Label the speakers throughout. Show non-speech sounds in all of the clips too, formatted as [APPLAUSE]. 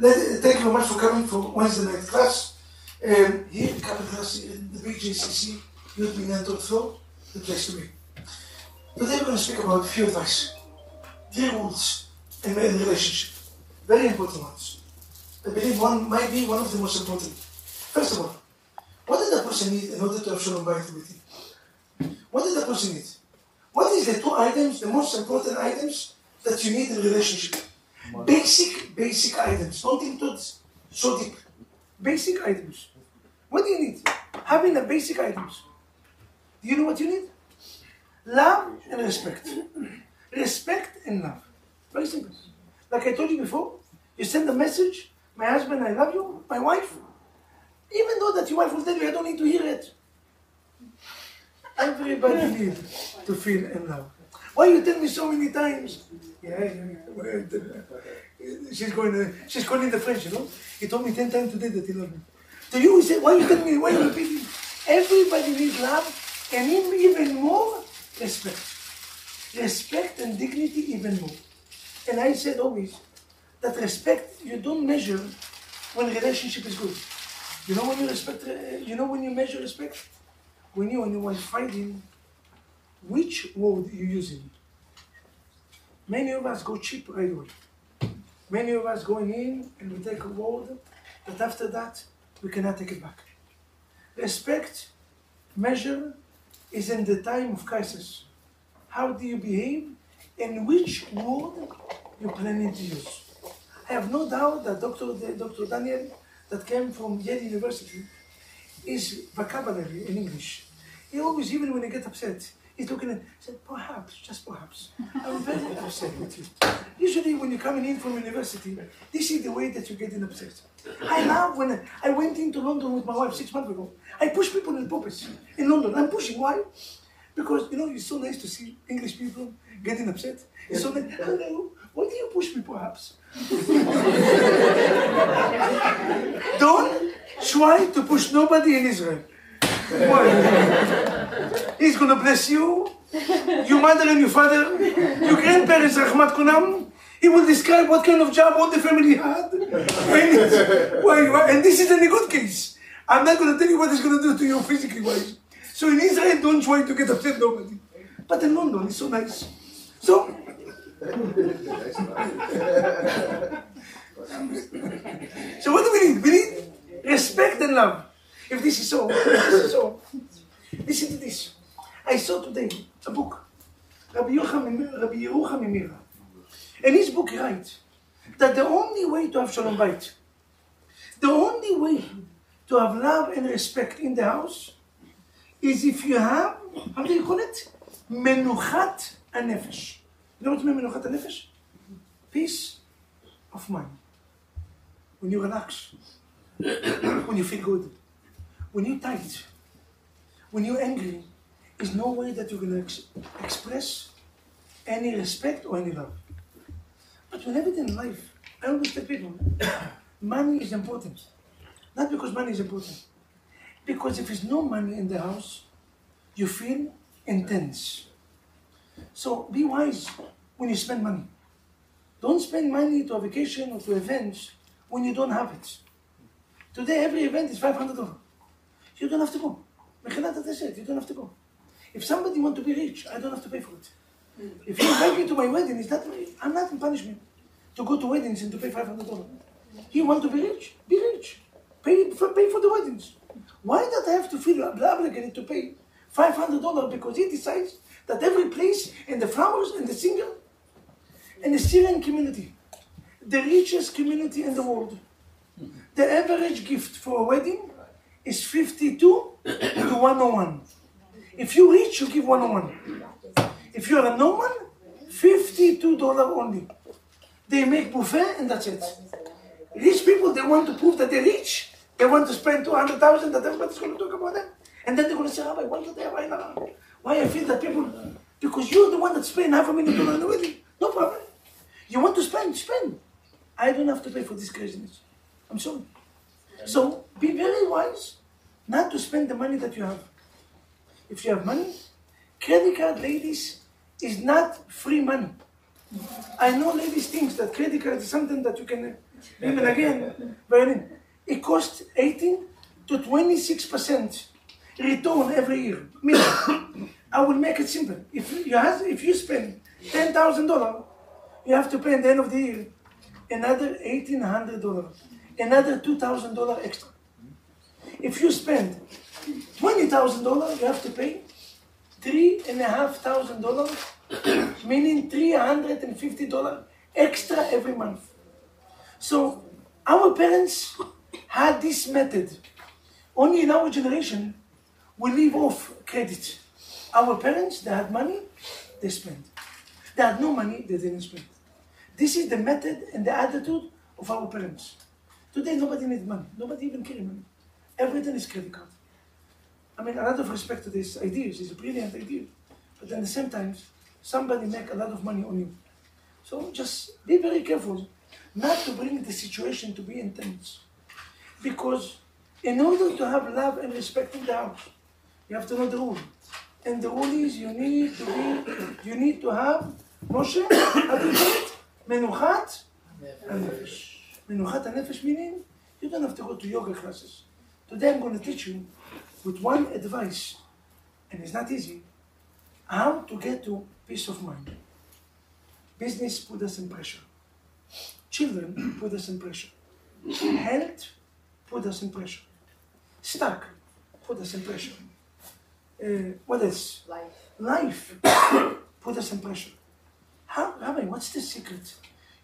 Speaker 1: Thank you very much for coming for Wednesday night class. Um, here, Capital Class in the BJCC, youth mentor flow, the place to be. Today we're going to speak about a few advice, three rules in a relationship, very important ones. I believe one might be one of the most important. First of all, what does that person need in order to have shalom bayit with? What does that person need? What is the two items, the most important items that you need in a relationship? Basic, basic items. Don't think so deep. Basic items. What do you need? Having the basic items. Do you know what you need? Love and respect. Respect and love. Very simple. Like I told you before, you send a message, my husband, I love you, my wife. Even though that your wife will tell you, I don't need to hear it. Everybody [LAUGHS] needs to feel in love. Why you tell me so many times? Yeah, she's going. To, she's calling the French. You know, he told me ten times today that he loved me. To you, he said, "Why you telling me? Why you repeating?" Everybody needs love, and even more respect, respect and dignity even more. And I said always that respect you don't measure when relationship is good. You know when you respect. Uh, you know when you measure respect when you and your wife fighting which word you using. Many of us go cheap right away. Many of us going in and we take a word that after that we cannot take it back. Respect, measure is in the time of crisis. How do you behave and which word you're planning to use. I have no doubt that Dr. Dr. Daniel, that came from Yale University, is vocabulary in English. He always, even when he gets upset, He's looking at, said, perhaps, just perhaps. [LAUGHS] I'm very upset with you. Usually when you're coming in from university, this is the way that you're getting upset. I love when I, I went into London with my wife six months ago. I push people in pulpits in London. I'm pushing. Why? Because, you know, it's so nice to see English people getting upset. It's so nice. Hello, why do you push me perhaps? [LAUGHS] Don't try to push nobody in Israel. Why? He's going to bless you, your mother and your father, your grandparents, Rahmat Kunam. He will describe what kind of job all the family had. And, and this is in a good case. I'm not going to tell you what he's going to do to you physically wise. So in Israel, don't try to get upset nobody. But in London, it's so nice. So, so what do we need? We need respect and love. If this is so, this is so. Listen to this. I saw today a book, Rabbi Yerucham Emira. And his book writes that the only way to have Shalom Bayit, the only way to have love and respect in the house is if you have, how do you call it? Menuchat הנפש. You know what means menuchat הנפש? Peace of mind. When you relax, [COUGHS] when you feel good, when you're tight, when you're angry, there's no way that going to ex- express any respect or any love. But whenever in life, I always tell people, [COUGHS] money is important. Not because money is important. Because if there's no money in the house, you feel intense. So be wise when you spend money. Don't spend money to a vacation or to events when you don't have it. Today, every event is $500. You don't have to go. You don't have to go. If somebody want to be rich, I don't have to pay for it. Hmm. If you invite me to my wedding, it's not, I'm not in punishment to go to weddings and to pay $500. You want to be rich? Be rich. Pay for, pay for the weddings. Why I have to feel obligated to pay $500 because he decides that every place and the flowers and the singer and the Syrian community, the richest community in the world, the average gift for a wedding is 52 to 101. If you rich, you give 101. If you're a no one, $52 only. They make buffet and that's it. Rich people, they want to prove that they're rich. They want to spend 200,000 that everybody's going to talk about them. And then they're going to say, Rabbi, why did they have Why I feel that people, because you're the one that's paying half a million dollars in the wedding. No problem. You want to spend, spend. I don't have to pay for this craziness. I'm sorry. So be very wise not to spend the money that you have. If you have money, credit card, ladies, is not free money. I know ladies think that credit card is something that you can Even again, Berlin. It costs 18 to 26% return every year. [COUGHS] I will make it simple. If you, have, if you spend $10,000, you have to pay at the end of the year another $1,800, another $2,000 extra. If you spend $20,000, you have to pay three and a half thousand dollars, [COUGHS] meaning three hundred and fifty dollars extra every month. So our parents had this method. Only in our generation, we live off credit. Our parents, they had money, they spent. They had no money, they didn't spend. This is the method and the attitude of our parents. Today, nobody needs money. Nobody even carry money. Everything is credit card. I mean, a lot of respect to these ideas. It's a brilliant idea. But at the same time, somebody make a lot of money on you. So just be very careful not to bring the situation to be intense. Because in order to have love and respect in the house, you have to know the rule. And the rule is you need to be, you need to have Moshe, how Menuchat, and Nefesh. Menuchat and Nefesh meaning you don't have to go to yoga classes. Today I'm going to teach you with one advice, and it's not easy, how to get to peace of mind. Business put us in pressure. Children put us in pressure. Health put us in pressure. Stuck put us in pressure. Uh, what else?
Speaker 2: Life.
Speaker 1: Life [COUGHS] put us in pressure. How, Rabbi, what's the secret?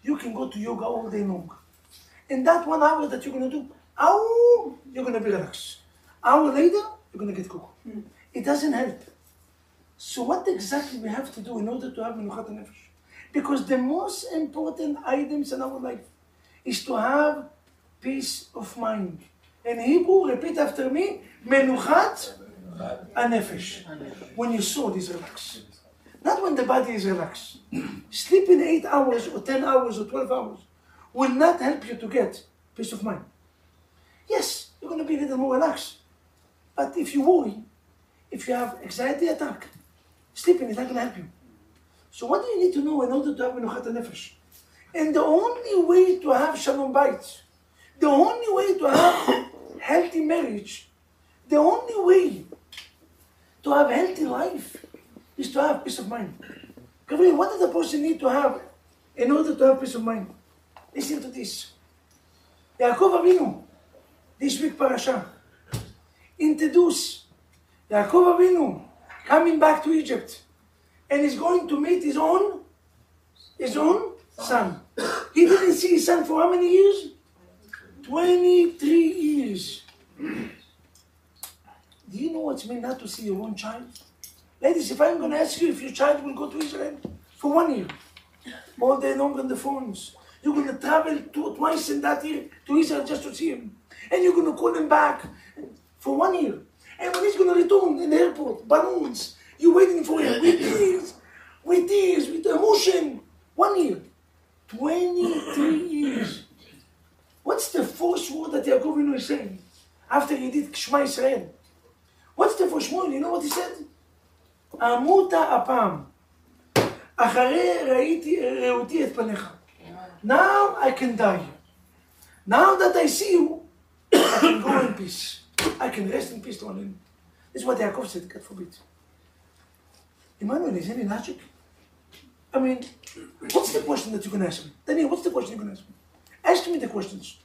Speaker 1: You can go to yoga all day long. In that one hour that you're going to do, oh, you're going to be relaxed. Hour later, you're going to get cooked. Hmm. It doesn't help. So what exactly we have to do in order to have menuchat nefesh? Because the most important items in our life is to have peace of mind. In Hebrew, repeat after me, menuchat nefesh. When your soul is relaxed. Not when the body is relaxed. [CLEARS THROAT] Sleeping 8 hours or 10 hours or 12 hours will not help you to get peace of mind. Yes, you're going to be a little more relaxed. But if you worry, if you have anxiety attack, sleeping is not going to help you. So what do you need to know in order to have menuchat nefesh? And the only way to have shalom bayit, the only way to have [COUGHS] healthy marriage, the only way to have healthy life is to have peace of mind. Gabriel, what does a person need to have in order to have peace of mind? Listen to this. Yaakov Avinu, this week parasha, introduce Yaakov Avinu coming back to Egypt and he's going to meet his own his own son. He didn't see his son for how many years? 23 years. Do you know what it means not to see your own child? Ladies, if I'm going to ask you if your child will go to Israel for one year, all day long on the phones, you're going to travel two, twice in that year to Israel just to see him. And you're going to call him back for one year. And when he's going to return in the airport, balloons, you're waiting for him with tears, [LAUGHS] with tears, with emotion. One year. 23 years. What's the first word that Yaakov Avinu is saying after he did Shema Israel? What's the first word? You know what he said? עמותה הפעם, אחרי ראיתי, ראותי את פניך. Now I can die. Now that I see you, I can go in peace. I can rest in peace to This is what Yaakov said, God forbid. Emmanuel, is any logic? I mean, what's the question that going to ask me? Daniel, what's the question going to ask me? Ask me the questions.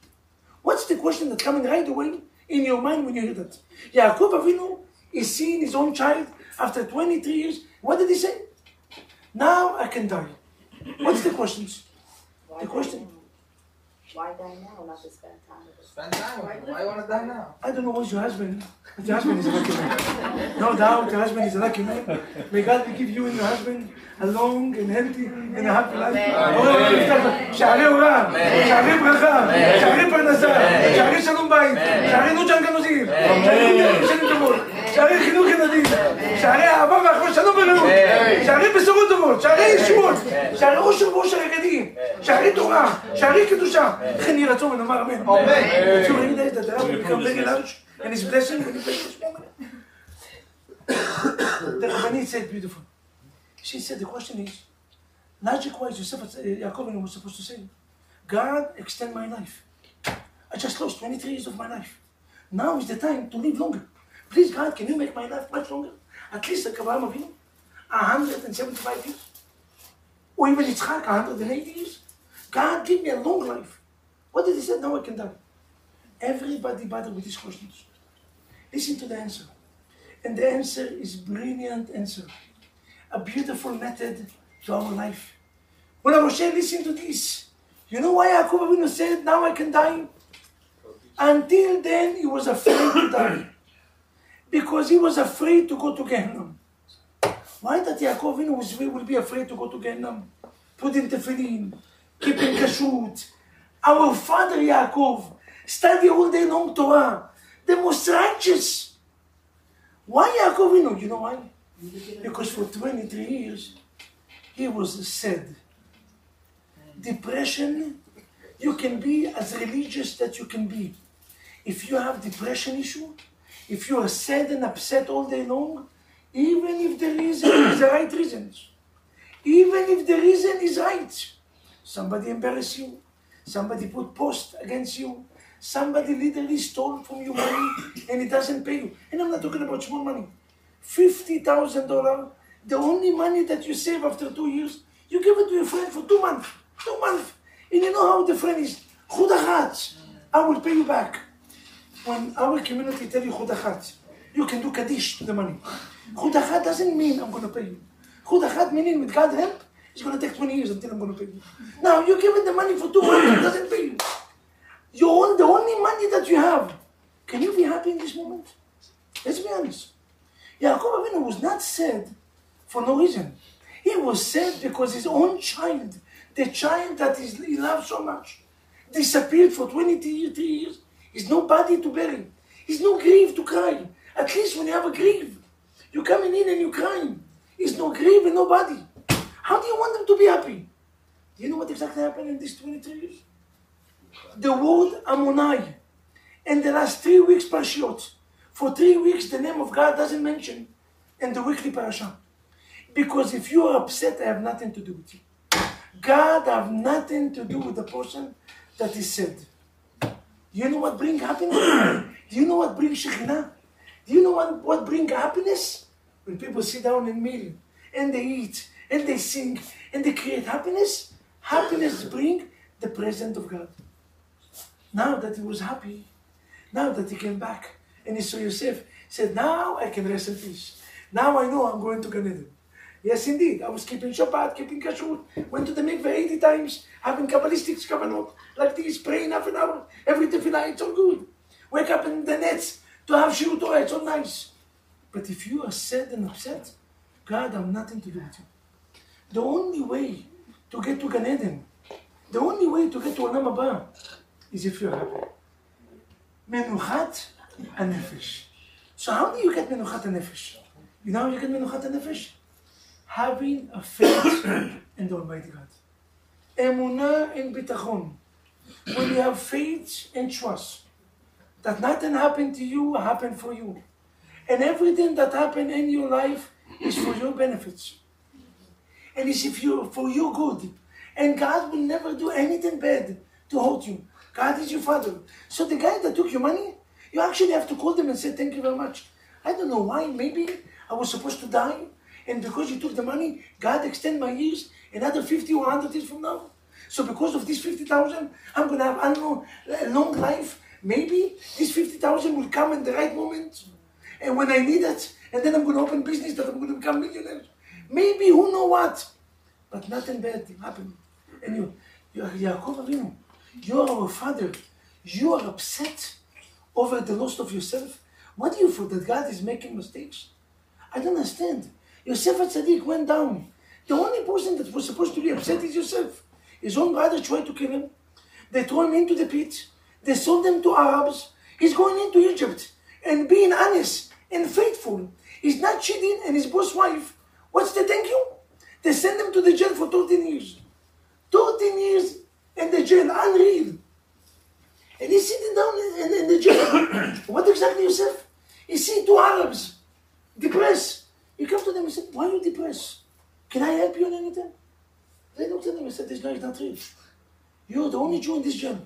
Speaker 1: What's the question that's coming right away in your mind when you hear that? Yaakov Avinu is seeing his own child after 23 years. What did he say? Now I can die. What's the questions? The question-?
Speaker 2: Why die now, not to spend time with us?
Speaker 3: Spend time with him. Why you wanna die now?
Speaker 1: I don't know what's your husband, but your husband is a lucky man. No doubt your husband is a lucky man. May God give you and your husband a long and healthy and a happy life. בורא עולם יפתח לך שערי אורה, שערי ברכה, שערי פרנסה, שערי שלום בית, שערי נוצ'ן גנוזים, שערי נוצ'ן שנים טובות, שערי חינוך ילדים, שערי אהבה ואחווה שלום ורעות, שערי בשורות טובות, שערי ישועות, שערי עושר ועושר יגדים, שערי תורה, שערי קדושה. כן יהי רצון ונאמר אמן. Very large and his blessing when he plays this moment. the Rabbanit said beautiful. She said the question is, logic wise, Yosef, uh, Yaakov was supposed to say, God, extend my life. I just lost 23 years of my life. Now is the time to live longer. Please, God, can you make my life much longer? At least like Abraham Avinu, 175 years. Or even Yitzchak, 180 years. God, give me a long life. What did he say? Now I can die. Everybody bothered with these questions. Listen to the answer. And the answer is brilliant answer. A beautiful method to our life. When I was saying, listen to this. You know why Yaakov Avinu said, now I can die? Until then, he was afraid to die. Because he was afraid to go to Gehenna. Why that Yaakov was, will be afraid to go to Gehenna? Putting tefillin, keeping kashrut. Our father Yaakov study all day long Torah. The most righteous. Why Yaakov? You know why? Because for 23 years, he was sad. Depression, you can be as religious that you can be. If you have depression issue, if you are sad and upset all day long, even if the reason is the right reasons, even if the reason is right, somebody embarrass you, somebody put post against you, somebody literally stole from you money and it doesn't pay you. And I'm not talking about small money. $50,000, the only money that you save after two years, you give it to your friend for two months. Two months. And you know how the friend is. Chudachat. I will pay you back. When our community tell you chudachat, you can do kaddish to the money. Chudachat doesn't mean I'm going to pay you. Chudachat meaning with God's help, it's going to take 20 years until I'm going to pay you. Now, you give it the money for two months, it doesn't pay you. You own the only money that you have. Can you be happy in this moment? Let's be honest. Yaakov Avinu was not sad for no reason. He was sad because his own child, the child that he loved so much, disappeared for 23 years. He's nobody to bury. He's no grief to cry. At least when you have a grief, you're coming in and you're crying. He's no grief and nobody. How do you want them to be happy? Do you know what exactly happened in these 23 years? The word Ammonai in the last three weeks Parashiot. For three weeks, the name of God doesn't mention in the weekly parasha. Because if you are upset, I have nothing to do with you. God have nothing to do with the person that is sad. Do you know what brings happiness? [CLEARS THROAT] do you know what brings Shekhinah? Do you know what, what brings happiness? When people sit down and meal, and they eat, and they sing, and they create happiness, happiness bring the presence of God. Now that he was happy, now that he came back, and he saw Yosef, he said, now I can rest in peace. Now I know I'm going to Gan Eden. Yes, indeed. I was keeping Shabbat, keeping Kashrut, went to the mikveh 80 times, having Kabbalistic Kavanot, like this, praying half an hour, every tefillah, it's all good. Wake up in the nets to have Shiru it's all nice. But if you are sad and upset, God, I have nothing to do with you. The only way to get to Gan Eden, the only way to get to Olam Haba, is if you're happy. Menuchat and Nefesh. So how do you get Menuchat and Nefesh? You know how you get Menuchat and Nefesh? Having a faith [COUGHS] in the Almighty God. Emunah and bitachon. When you have faith and trust that nothing happened to you happened for you. And everything that happened in your life is for your benefits. And it's if you for your good. And God will never do anything bad to hurt you. God is your father. So the guy that took your money, you actually have to call them and say, thank you very much. I don't know why. Maybe I was supposed to die. And because you took the money, God extend my years another 50 or 100 years from now. So because of this 50,000, I'm going to have, I don't know, a long life. Maybe this 50,000 will come in the right moment. And when I need it, and then I'm going to open business that I'm going to become millionaire. Maybe, who know what? But nothing bad happened. And you, you are Yaakov Avinu. You are our father. You are upset over the loss of yourself. What do you feel that God is making mistakes? I don't understand. Yosef Tzaddik went down. The only person that was supposed to be upset is Yosef. His own brother tried to kill him. They threw him into the pit. They sold him to Arabs. He's going into Egypt and being honest and faithful. He's not cheating and his boss wife. What's the thank you? They send him to the jail for 13 years. 13 years in the jail, unreal. And he's sitting down in, in the jail. [COUGHS] what exactly, Yosef? You see two Arabs, depressed. You come to them and say, why are you depressed? Can I help you in anything? They looked at him and said, this guy is not real. You're the only Jew in this jail.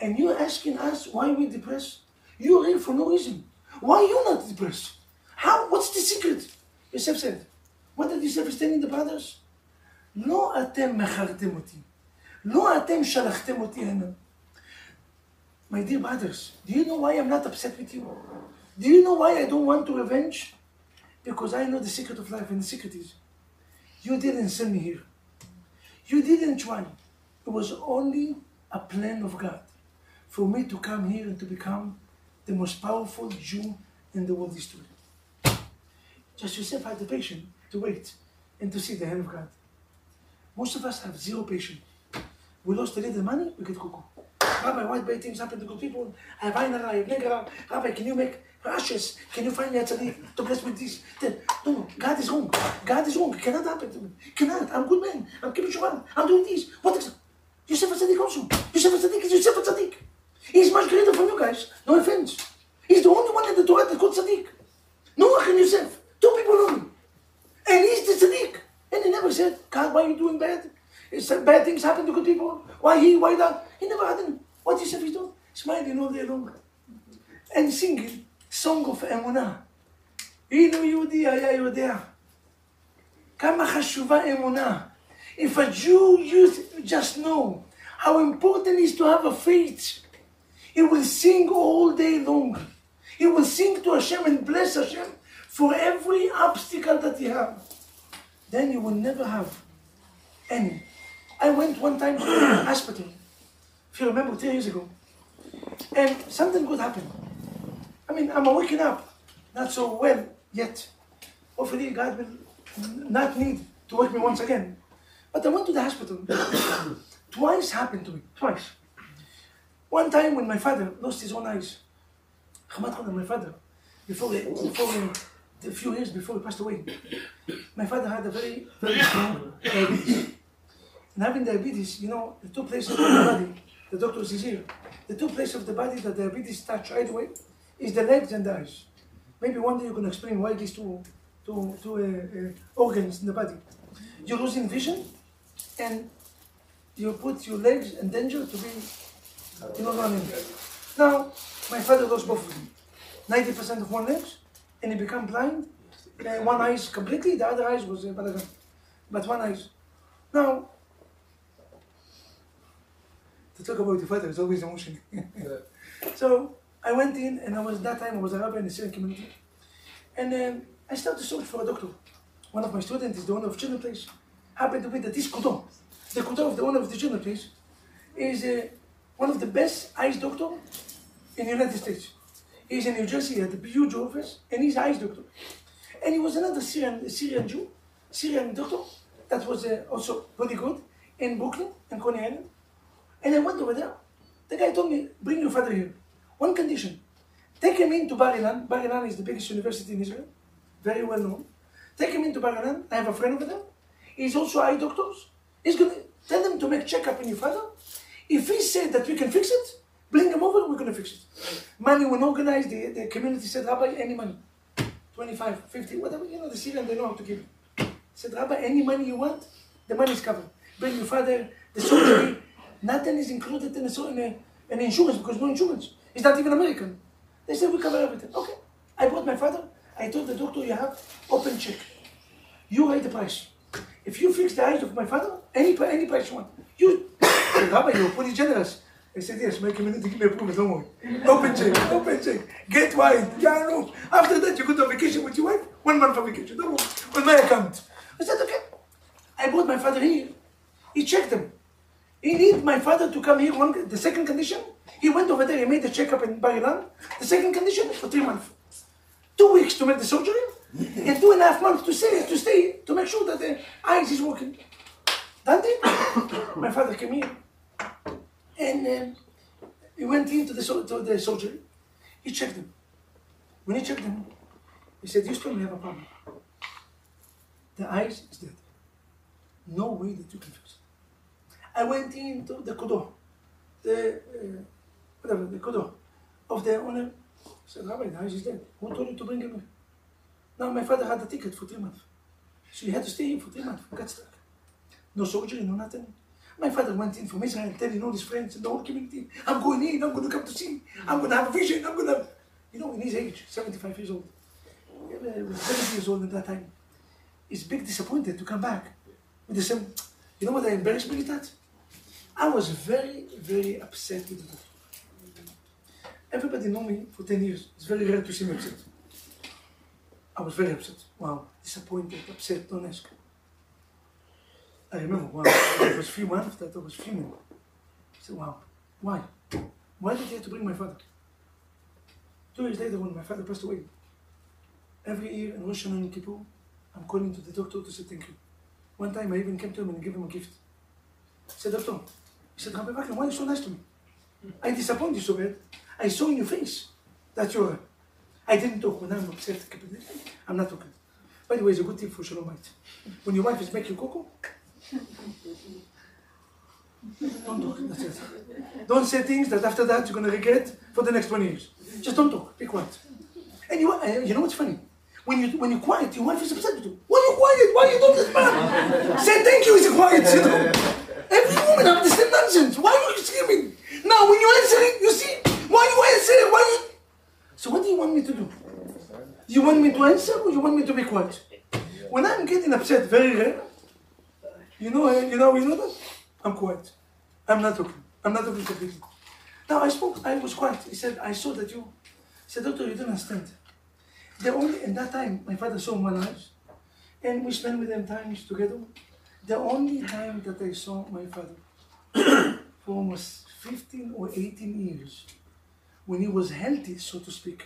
Speaker 1: And you're asking us why we're depressed? You're here for no reason. Why are you not depressed? How? What's the secret? Yosef said, what did Yosef was telling the brothers? לא אתם מכרתם אותי. לא אתם שלחתם אותי הנה. My dear brothers, do you know why I'm not upset with you? Do you know why I don't want to revenge? Because I know the secret of life, and the secret is you didn't send me here. You didn't try. It was only a plan of God for me to come here and to become the most powerful Jew in the world history. Just yourself had the patience to wait and to see the hand of God. Most of us have zero patience. We lost a little money, we get cuckoo. Rabbi, why bad things happen to good people? I have. Rabbi, can you make rashes? Can you find tzaddik to bless me with this? Then, no, God is wrong. God is wrong. Cannot happen to me. Cannot. I'm a good man. I'm keeping Shabbat. I'm doing this. What is Yosef Tzaddik also. Yosef Tzaddik is Yosef Tzaddik. He's much greater from you guys. No offense. He's the only one in the Torah that's called Tzaddik. Noach and Yosef. Two people only. And he's the Tzaddik. And he never said, God, why are you doing bad? It's uh, bad things happen to good people. Why he, why that? He never had any. What Yosef is doing? Smiling all day long. And singing song of אמונה. אילו יהודי היה יודע כמה חשובה אמונה. If a Jew you just know how important it is to have a faith, he will sing all day long. He will sing to Hashem and bless Hashem for every obstacle that he have. Then you will never have any. I went one time to the hospital, [COUGHS] if you remember, three years ago, and something good happened. I mean, I'm waking up, not so well yet. Hopefully, God will not need to wake me once again. But I went to the hospital. [COUGHS] Twice happened to me. Twice. One time when my father lost his own eyes. Khan, my father, before, before a few years before he passed away, [COUGHS] my father had a very, very strong diabetes. And having diabetes, you know, the two places of the body, the doctors is here, the two places of the body that diabetes touch right away is the legs and the eyes. Maybe one day you can explain why these two, two, two uh, uh, organs in the body. You're losing vision, and you put your legs in danger to be, you know, running. Now, my father lost both 90% of one leg, and he became blind. Uh, one eye is completely, the other eye was uh. But one eye. Now, to talk about the father is always emotional. [LAUGHS] so I went in, and I was at that time I was a rabbi in the Syrian community, and um, I started to search for a doctor. One of my students is the owner of children place. Happened to be that this kudo, the kudo of the owner of the children place, is uh, one of the best eyes doctor in the United States. He's in New Jersey at the huge office, and he's eyes doctor. And he was another Syrian, Syrian Jew, Syrian doctor, that was uh, also very good in Brooklyn and Coney Island. And I went over there. The guy told me, bring your father here. One condition. Take him into Bar Ilan. Bar Ilan is the biggest university in Israel. Very well known. Take him into Bar Ilan. I have a friend over there. He's also eye doctors. He's going to tell them to make checkup in your father. If he said that we can fix it, bring him over, we're going to fix it. Money when organized, the, the community said, Rabbi, any money. 25, 50, whatever, you know, the Syrian, they know how to give. Said, Rabbi, any money you want, the money is covered. Bring your father, the surgery, nothing is included in the in, in the insurance because no insurance. He's not even American. They said, we cover everything. Okay. I brought my father. I told the doctor, you have open check. You write the price. If you fix the eyes of my father, any, any price you want. You, Rabbi, you're pretty generous. I said, yes, my community give me approval, don't worry. Open check, open check. Get wine. Yeah, no. After that, you go to vacation with your wife. One month vacation, don't worry. On my account. I said, okay. I brought my father here. He checked them. He need my father to come here. One, the second condition, he went over there. He made the checkup in Ilan. The second condition for three months, two weeks to make the surgery, and two and a half months to stay to stay to make sure that the eyes is working. Dante, [COUGHS] my father came here, and um, he went into the to the surgery. He checked them. When he checked them, he said, you still have a problem. The eyes is dead. No way that you can fix it." I went into the kudo, the uh, whatever the kudo of the owner. I said, Rabbi, the house is dead. Who told you to bring him? Now my father had a ticket for three months, so he had to stay here for three months. Got stuck. No surgery, no nothing. My father went in from Israel telling all his friends and the whole community, I'm going in, I'm going to come to see, I'm going to have a vision, I'm going to. You know, in his age, 75 years old, he was 70 years old at that time, he's big disappointed to come back with the same. You know what embarrassed me with that? I was very, very upset with the doctor. Everybody know me for 10 years. It's very rare to see me upset. I was very upset. Wow, disappointed, upset, don't ask. I remember, wow, [COUGHS] it was few months that I was fuming. I said, wow, why? Why did you have to bring my father? Two years later, when my father passed away, every year in Rosh Hashanah Kippur, I'm calling to the doctor to say thank you. One time I even came to him and gave him a gift. I said, Doctor, he said, Rabbi Vaknin, why are you so nice to me? I disappointed you so bad. I saw in your face that you're. I didn't talk when I'm upset. I'm not talking. By the way, it's a good tip for Shalom Bait. When your wife is making cocoa, don't talk. That's it. Don't say things that after that you're going to regret for the next 20 years. Just don't talk. Be quiet. And you, uh, you know what's funny? When you when you're quiet, your wife is upset with you. Why are you quiet? Why are you doing this, man? Say thank you is quiet, you know. Every woman have the same nonsense. Why are you screaming? Now when you answer it, you see, why you answer it? Why you So what do you want me to do? You want me to answer or you want me to be quiet? When I'm getting upset, very rare, you know, uh, you know, you know that? I'm quiet. I'm not talking. I'm not talking completely. Now I spoke, I was quiet. He said, I saw that you he said, Doctor, you don't understand. The only in that time my father saw my lives and we spent with them times together. The only time that I saw my father [COUGHS] for almost 15 or 18 years when he was healthy, so to speak,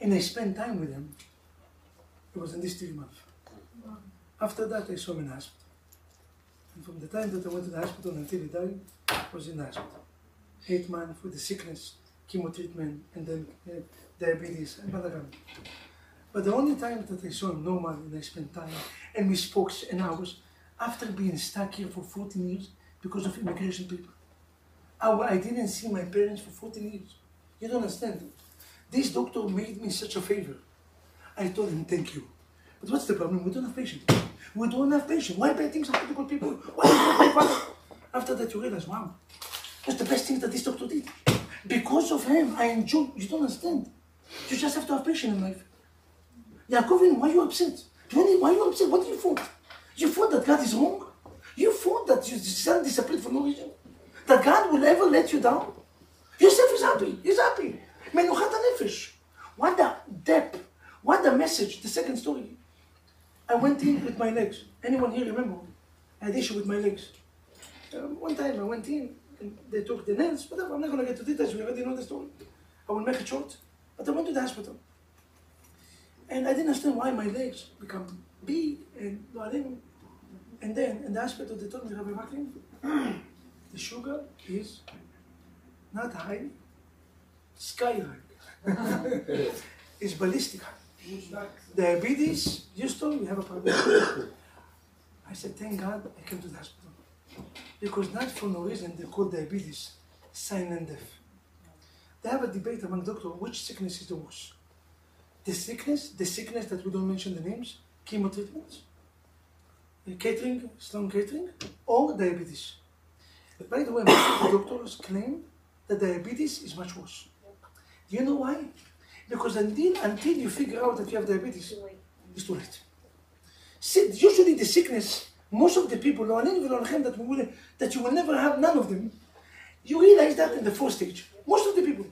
Speaker 1: and I spent time with him, it was in this three months. After that, I saw him in the hospital. And from the time that I went to the hospital until he died, I was in the hospital. Eight months with the sickness, chemo treatment, and then uh, diabetes, and blah, But the only time that I saw him normal and I spent time, and we spoke an hours, after being stuck here for 14 years because of immigration people. I, didn't see my parents for 14 years. You don't understand. This doctor made me such a favor. I told him, thank you. But what's the problem? We don't have patience. We don't have patience. Why bad things to good people? Why After that, you realize, wow, that's the best thing that this doctor did. Because of him, I enjoy. You don't understand. You just have to have patience in life. Yaakovin, why are you upset? Why are you upset? What do you thought? You thought that God is wrong? You thought that son disappeared for no reason? That God will ever let you down? Yosef is happy. He's happy. Menuchat nefesh. What the depth? What the message? The second story. I went in with my legs. Anyone here remember? I had issue with my legs. Um, one time I went in and they took the nails, whatever. I'm not going to get to details. We already know the story. I will make it short. But I went to the hospital. And I didn't understand why my legs become and then in the they told me, Rabbi Martin, [CLEARS THROAT] the sugar is not high, sky high. [LAUGHS] it's ballistic high. Diabetes, Houston, we have a problem. [COUGHS] I said, thank God I came to the hospital. Because not for no reason they call diabetes sign and death. They have a debate among doctors which sickness is the worst. The sickness, the sickness that we don't mention the names, chemo treatments, uh, catering, strong catering, or diabetes. But by the way, [COUGHS] most of the doctors claim that diabetes is much worse. Do you know why? Because until, until you figure out that you have diabetes, it's too late. See, usually the sickness, most of the people, that, we will, that you will never have none of them, you realize that in the fourth stage. Most of the people.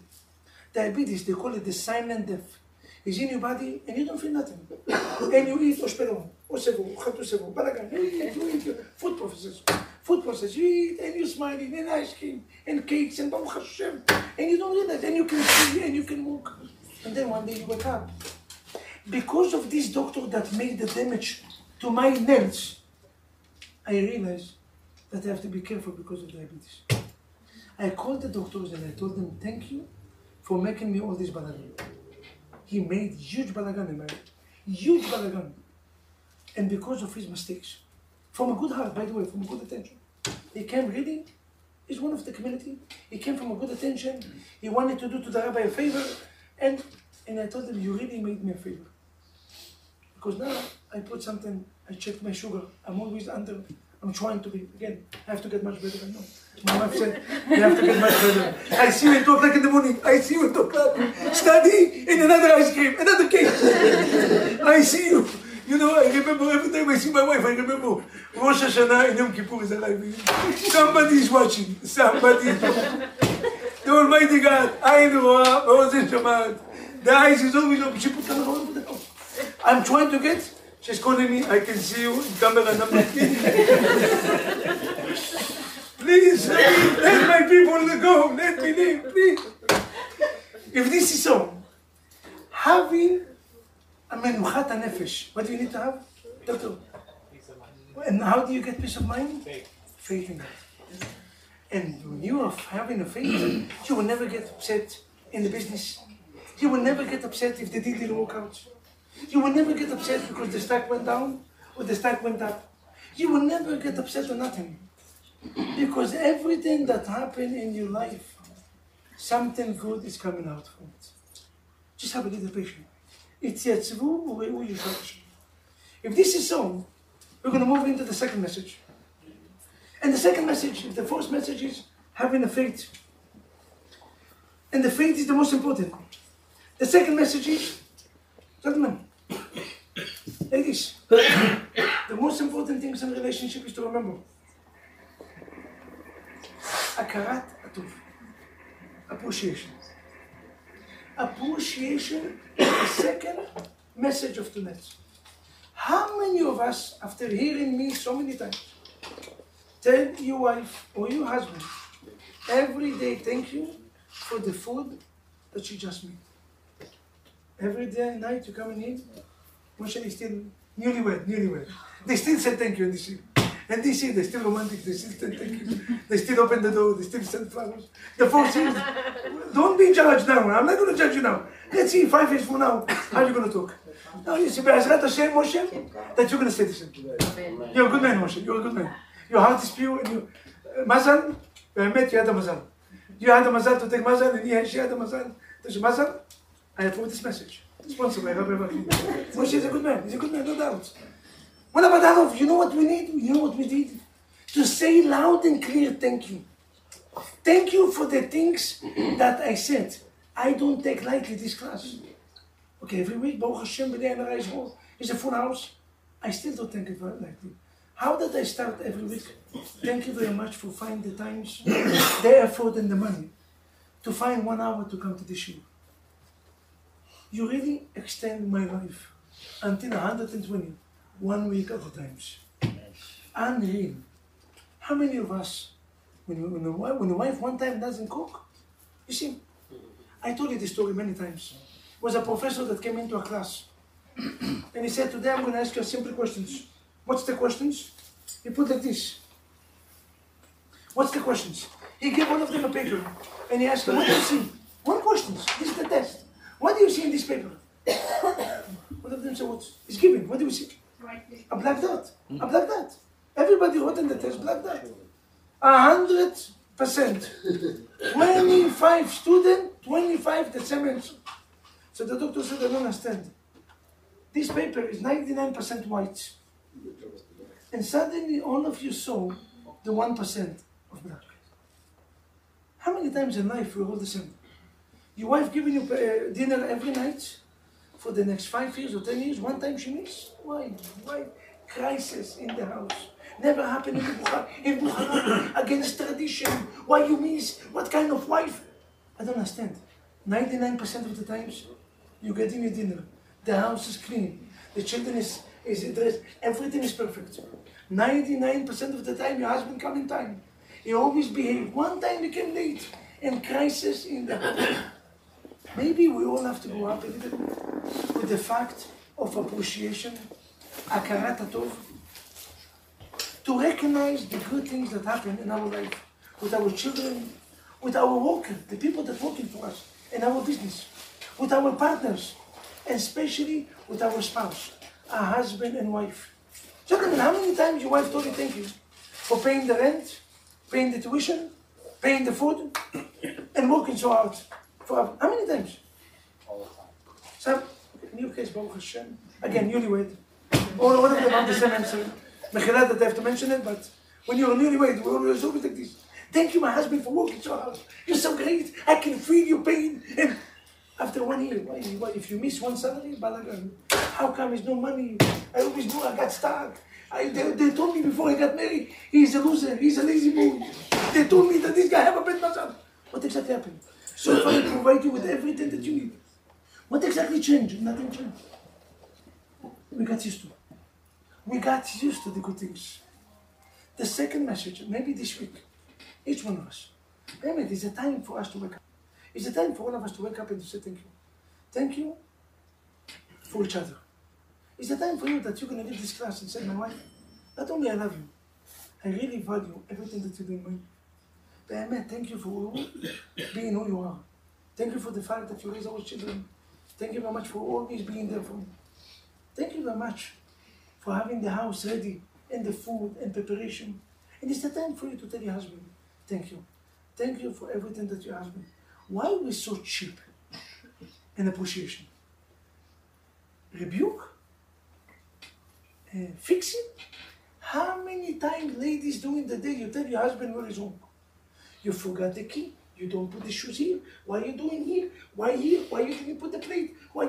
Speaker 1: Diabetes, they call it the silent death. It's in your body and you don't feel nothing. and you eat oshperon, osevo, chatusevo, balagan, you eat, you eat, food processors, food processors, you eat and you're smiling, and ice cream, and cakes, and Baruch Hashem. And you don't realize, and you can see, and you can walk. And then one day you wake up. Because of this doctor that made the damage to my nails, I realized that I have to be careful because of diabetes. I called the doctors and I told them, thank you for making me all this balagan. He made huge balagan in my. Huge balagan. And because of his mistakes. From a good heart, by the way, from a good attention. He came really, he's one of the community. He came from a good attention. He wanted to do to the rabbi a favor. And, and I told him, you really made me a favor. Because now I put something, I checked my sugar. I'm always under I'm trying to be, again, I have to get much better, I know. My wife said, you have to get much better. I see you at 2 o'clock in the morning. I see you at 2 o'clock. Study in another ice cream, another cake. I see you. You know, I remember every time I see my wife, I remember Rosh Hashanah and Yom Kippur is alive. Somebody is watching. Somebody is watching. The Almighty God, I know, the ice is always open. She put her on. I'm trying to get she's calling me, I can see you in camera number three. please, let, me, let my people go. Let me leave, please. If this is so, having a menuchat nefesh, what do you need to have? Doctor. And how do you get peace of mind?
Speaker 4: Faith.
Speaker 1: Faith in God. And when you are having a faith, you will never get upset in the business. You will never get upset if the deal didn't work out. You will never get upset because the stock went down or the stock went up. You will never get upset or nothing. Because everything that happened in your life, something good is coming out from it. Just have a little patience. It's If this is so, we're going to move into the second message. And the second message, the first message is having a faith. And the faith is the most important. The second message is Gentlemen, ladies, the most important things in relationship is to remember. Akarat atuf. Appreciation. Appreciation is the second message of tonight. How many of us, after hearing me so many times, tell your wife or your husband every day thank you for the food that you just made? every day and night you come and eat. Moshe is still newlywed, newlywed. They still said thank you and this see. And this year they're still romantic, they still said thank you. They still open the door, they still send flowers. The four seasons. Don't be judged now. I'm not going to judge you now. Let's see five years from now how you're going to talk. Now you see, Be'ezrat Hashem, Moshe, that you're going to say this. You're a good man, Moshe. You're a good man. Your heart is pure and you... Uh, mazal, when I met you had a mazal. You had a mazal to take mazal and he had, she had a mazal. Does she? I have put this message. Sponsored by Rabbi Bakri. Moshe is a good man. He's a good man, no doubt. What about Adolf? You know what we need? You know what we need? To say loud and clear, thank you. Thank you for the things [CLEARS THROAT] that I said. I don't take lightly this class. Okay, every week, Baruch Hashem, B'nai and Rise Hall is a full house. I still don't take it very lightly. How did I start every week? Thank you very much for finding the times, [COUGHS] the effort, and the money to find one hour to come to the show. You really extend my life until 120, one week at a time. Unreal. How many of us, when, when, the, when the wife one time doesn't cook, you see, I told you this story many times. It was a professor that came into a class. and he said, Today I'm going to ask you a simple questions. What's the questions? He put like this. What's the questions? He gave one of them a paper and he asked them, What do you see? One question. This is the. What do you see in this paper? [COUGHS] one of them said, What? He's giving. What do you see? A black dot. A black dot. Everybody wrote in the test black dot. A hundred percent. [LAUGHS] 25 student, 25 the same answer. So the doctor said, I don't understand. This paper is 99% white. And suddenly all of you saw the 1% of black. How many times in life we're all the same? Your wife giving you uh, dinner every night for the next five years or ten years, one time she missed? Why? Why? Crisis in the house. Never happened in Bukhara, in Bukhara against tradition. Why you miss? What kind of wife? I don't understand. 99% of the times you get in your dinner, the house is clean, the children is, is dressed, everything is perfect. 99% of the time your husband come in time. He always behave. One time he came late and crisis in the house. Maybe we all have to go up a little bit with the fact of appreciation, to recognize the good things that happen in our life, with our children, with our workers, the people that working for us, in our business, with our partners, and especially with our spouse, our husband and wife. Gentlemen, how many times your wife told you thank you for paying the rent, paying the tuition, paying the food, and working so hard? For how many times?
Speaker 3: All the time.
Speaker 1: In your case, Baruch Hashem, again, newlywed. All, all of them have the same answer. Mechila that I have to mention it, but when you're newlywed, we're always always like this. Thank you, my husband, for working so hard. You're so great. I can feel your pain. And after one year, why, why, if you miss one salary, balagan. How come there's no money? I always knew I got stuck. I, they, they told me before I got married, he's a loser, he's a lazy boy. They told me that this guy have a bad mazal. What exactly happened? So far, I provide you with everything that you need. What exactly changed? Nothing changed. We got used to. it. We got used to the good things. The second message, maybe this week, each one of us, maybe it is a time for us to wake up. It's a time for all of us to wake up and to say thank you. Thank you for each other. It's a time for you that you're going to leave this class and say, my wife, not only I love you, I really value everything that you do me. Mean, thank you for being who you are. Thank you for the fact that you raise our children. Thank you very much for always being there for me. Thank you very much for having the house ready and the food and preparation. And it's the time for you to tell your husband, thank you. Thank you for everything that your husband. Why are we so cheap in appreciation? Rebuke? Uh, fix it? How many times, ladies, during the day you tell your husband where he's home? You forgot the key. You don't put the shoes here. Why are you doing here? Why here? Why you didn't put the plate? Why?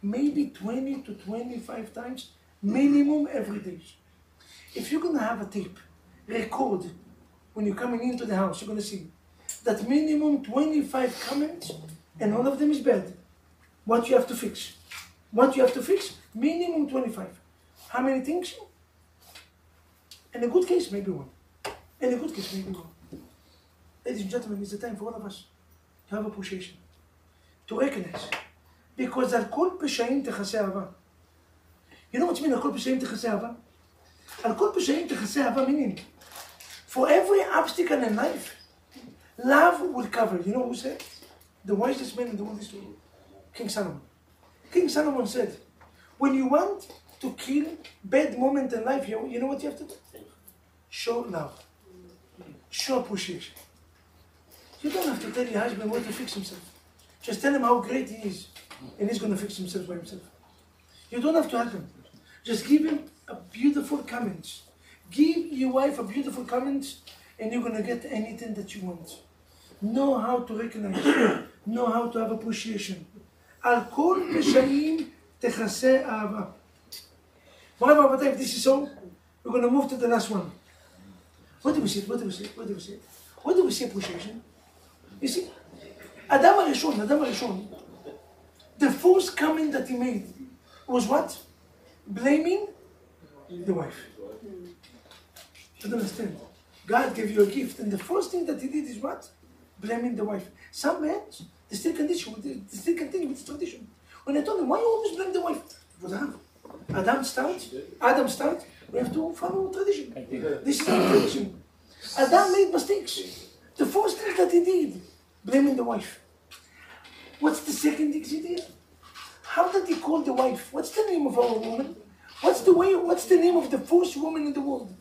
Speaker 1: Maybe 20 to 25 times minimum every day. If you're gonna have a tape, record when you're coming into the house, you're gonna see that minimum 25 comments and all of them is bad. What you have to fix. What you have to fix, minimum 25. How many things? In a good case, maybe one. In a good case, maybe one. Ladies and gentlemen, it's the time for all of us to have appreciation, to recognize. Because על כל פשעים תכסה אהבה. You know what you mean, על כל פשעים תכסה אהבה? על כל פשעים תכסה אהבה meaning. For every obstacle in life, love will cover. You know who said? The wisest man in the world is King Solomon. King Solomon said, when you want to kill bad moment in life, you, you know what you have to do? Show love. Show appreciation. You don't have to tell your husband where to fix himself. Just tell him how great he is, and he's going to fix himself by himself. You don't have to help him. Just give him a beautiful comment. Give your wife a beautiful comment, and you're going to get anything that you want. Know how to recognize. [COUGHS] know how to have appreciation. על כל פשעים תכסה אהבה. Morai Babatai, if this is so, we're going to move to the last one. What do we say? What do we say? What do we say? What do we say appreciation? You see, Adam Arishon, Adam Arishon, the first comment that he made was what? Blaming the wife. You don't understand. God gave you a gift, and the first thing that he did is what? Blaming the wife. Some men, they still condition, they still continue with this tradition. When I told them why you always blame the wife? What Adam, Adam start, Adam started. we have to follow tradition. This is tradition. Adam made mistakes. The first thing that he did blaming the wife. What's the second thing he did? How did he call the wife? What's the name of our woman? What's the way? What's the name of the first woman in the world?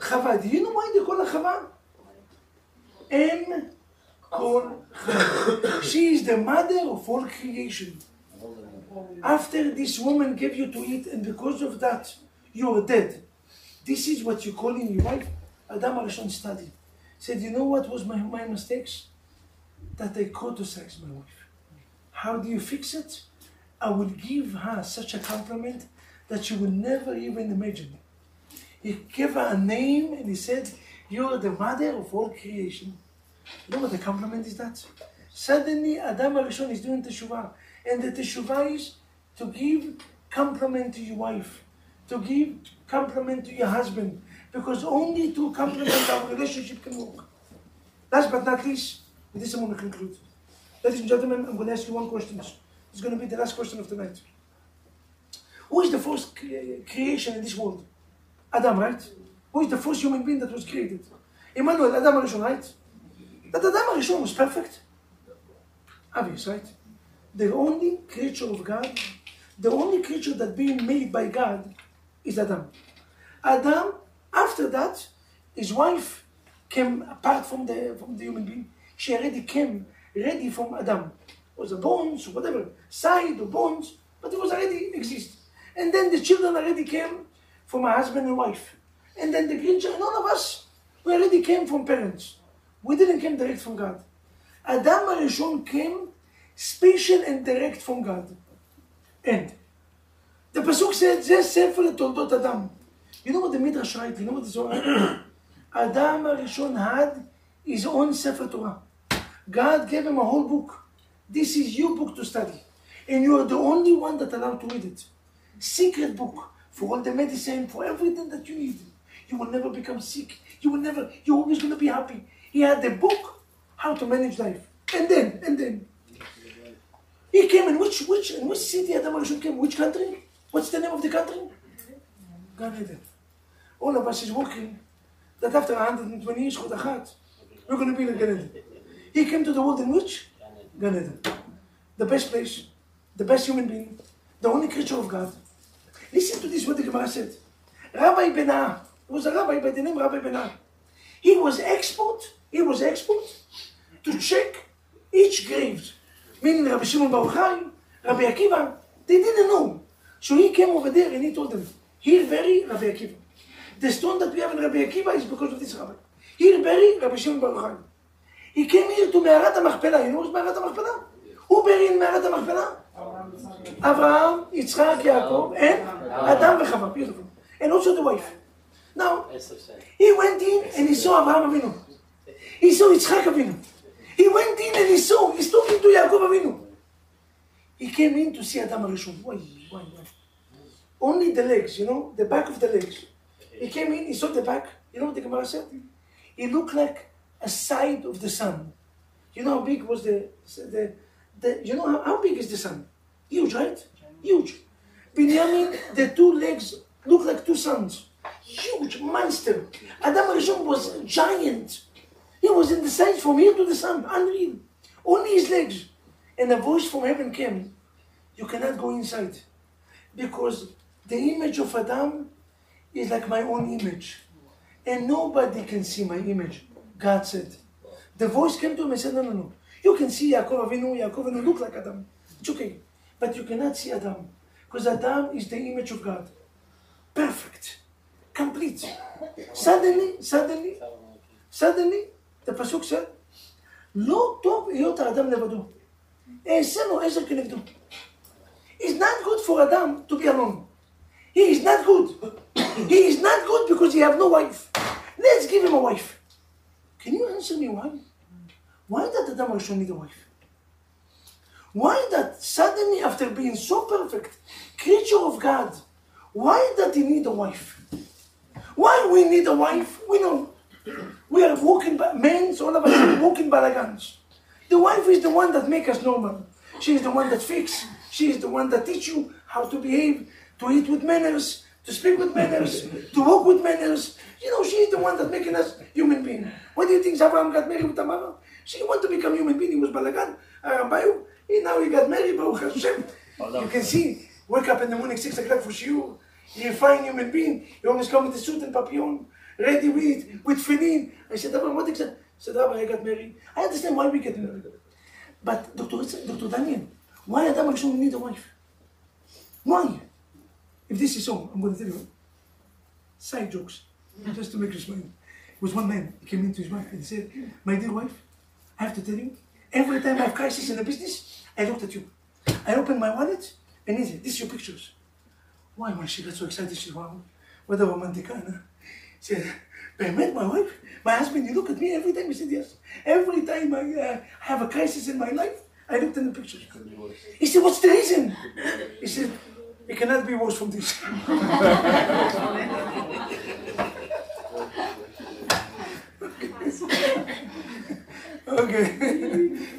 Speaker 1: Chava. Do you know why they call her Chava? Em Kol She is the mother of all creation. After this woman gave you to eat, and because of that, you are dead. This is what you call in your wife? Adam Arishon studied. Said, you know what was my, my mistakes? That I criticized my wife. How do you fix it? I will give her such a compliment that she will never even imagine. He gave her a name and he said, You're the mother of all creation. You know what the compliment is that? Suddenly Adam Arishon is doing teshuvah. And the teshuvah is to give compliment to your wife, to give compliment to your husband, because only to compliment our relationship can work. Last but not least, with this I'm going to conclude. Ladies and gentlemen, I'm going to ask you one question. It's going to be the last question of the night. Who is the first cre- creation in this world? Adam, right? Who is the first human being that was created? Emmanuel, Adam Arishon, right? That Adam Arishon was perfect. Obvious, right? The only creature of God, the only creature that being made by God is Adam. Adam, after that, his wife came apart from the from the human being She already came ready from Adam. It was a bones, whatever, side or bones, but it was already exist. And then the children already came from a husband and wife. And then the grandchild, none of us, we already came from parents. We didn't come direct from God. Adam הראשון came special and direct from God. End. The Pasuk said, זה ספר לתולדות אדם. You know what the Midrash write? You know what the Zohar [CLEARS THROAT] write? Adam הראשון had his own Sefer Torah. God gave him a whole book. This is your book to study. And you are the only one that allowed to read it. Secret book for all the medicine, for everything that you need. You will never become sick. You will never, you're always going to be happy. He had the book, how to manage life. And then, and then. He came in which, which, in which city Adam Arishon came? Which country? What's the name of the country? Gan Eden. All of us is walking that after 120 years, Chod we're going to be in Gan Eden. He came to the world in which? Gan Eden. The best place, the best human being, the only creature of God. Listen to this, what the Gemara said. Rabbi Bena'ah, was a rabbi by the name Rabbi Bena'ah. He was expert, he was expert to check each grave. Meaning Rabbi Shimon Bar Yochai, Rabbi Akiva, they didn't know. So he came over there and he told them, here bury Rabbi Akiva. The stone that we have in Rabbi Akiva is because of this rabbi. Shimon Bar Yochai. He came here to Me'arat HaMachpelah. You know what's Me'arat HaMachpelah? Who buried in Me'arat HaMachpelah? Abraham, Yitzchak, Yaakov, and Adam וחווה. Beautiful. And also the wife. Now, he went in and he saw Abraham Avinu. He saw Yitzchak Avinu. He went in and he saw, he's talking to Yaakov Avinu. He came in to see Adam Arishon. Why, why, why? Only the legs, you know, the back of the legs. He came in, he saw the back. You know what the Gemara said? He looked like a side of the sun. You know how big was the, the, the you know how, how big is the sun? Huge, right? Huge. Binyamin, the two legs look like two suns. Huge monster. Adam Arishon was giant. He was in the size from here to the sun, unreal. Only his legs. And a voice from heaven came. You cannot go inside. Because the image of Adam is like my own image And nobody can see my image. God said. The voice came to him and said, No, no, no. You can see Yaakov Avinu, Yaakov Avinu look like Adam. It's okay. But you cannot see Adam. Because Adam is the image of God. Perfect. Complete. Suddenly, suddenly, suddenly, the Pasuk said, לא טוב היות האדם לבדו. אעשה לו עזר כנגדו. It's not good for Adam to be alone. He is not good. He is not good because he have no wife. Let's give him a wife. Can you answer me why? Why did Adam Rishon need a wife? Why that suddenly after being so perfect, creature of God, why did he need a wife? Why we need a wife? We know. We are walking, by, men, all of us are walking balagans. The wife is the one that make us normal. She is the one that fix. She is the one that teach you how to behave, to eat with manners, to speak with manners, to walk with manners. You know, she is the one that making us human being. What do you think Abraham got married with Tamara? She wanted to become human being. He was balagan. Uh, Arabayu. And now he got married, Baruch Hashem. You can see, wake up in the morning, 6 o'clock for shiur. You're a fine human being. You always come with a suit and papillon, ready with, with filin. I said, Rabbi, what except? I said, Rabbi, I got married. I understand why we get married. But Dr. Dr. Daniel, why Adam Rishon need a wife? Why? If this is all I'm going to tell you. Side jokes, just to make you smile. It was one man, he came into his wife and he said, My dear wife, I have to tell you, every time I have crisis in the business, I looked at you. I opened my wallet and he said, This is your pictures. Why, when she got so excited, she said, what a romantic, Anna. She said, I met my wife, my husband, you look at me every time. He said, Yes. Every time I uh, have a crisis in my life, I looked in the pictures. He said, What's the reason? He said, it cannot be worse from this. okay.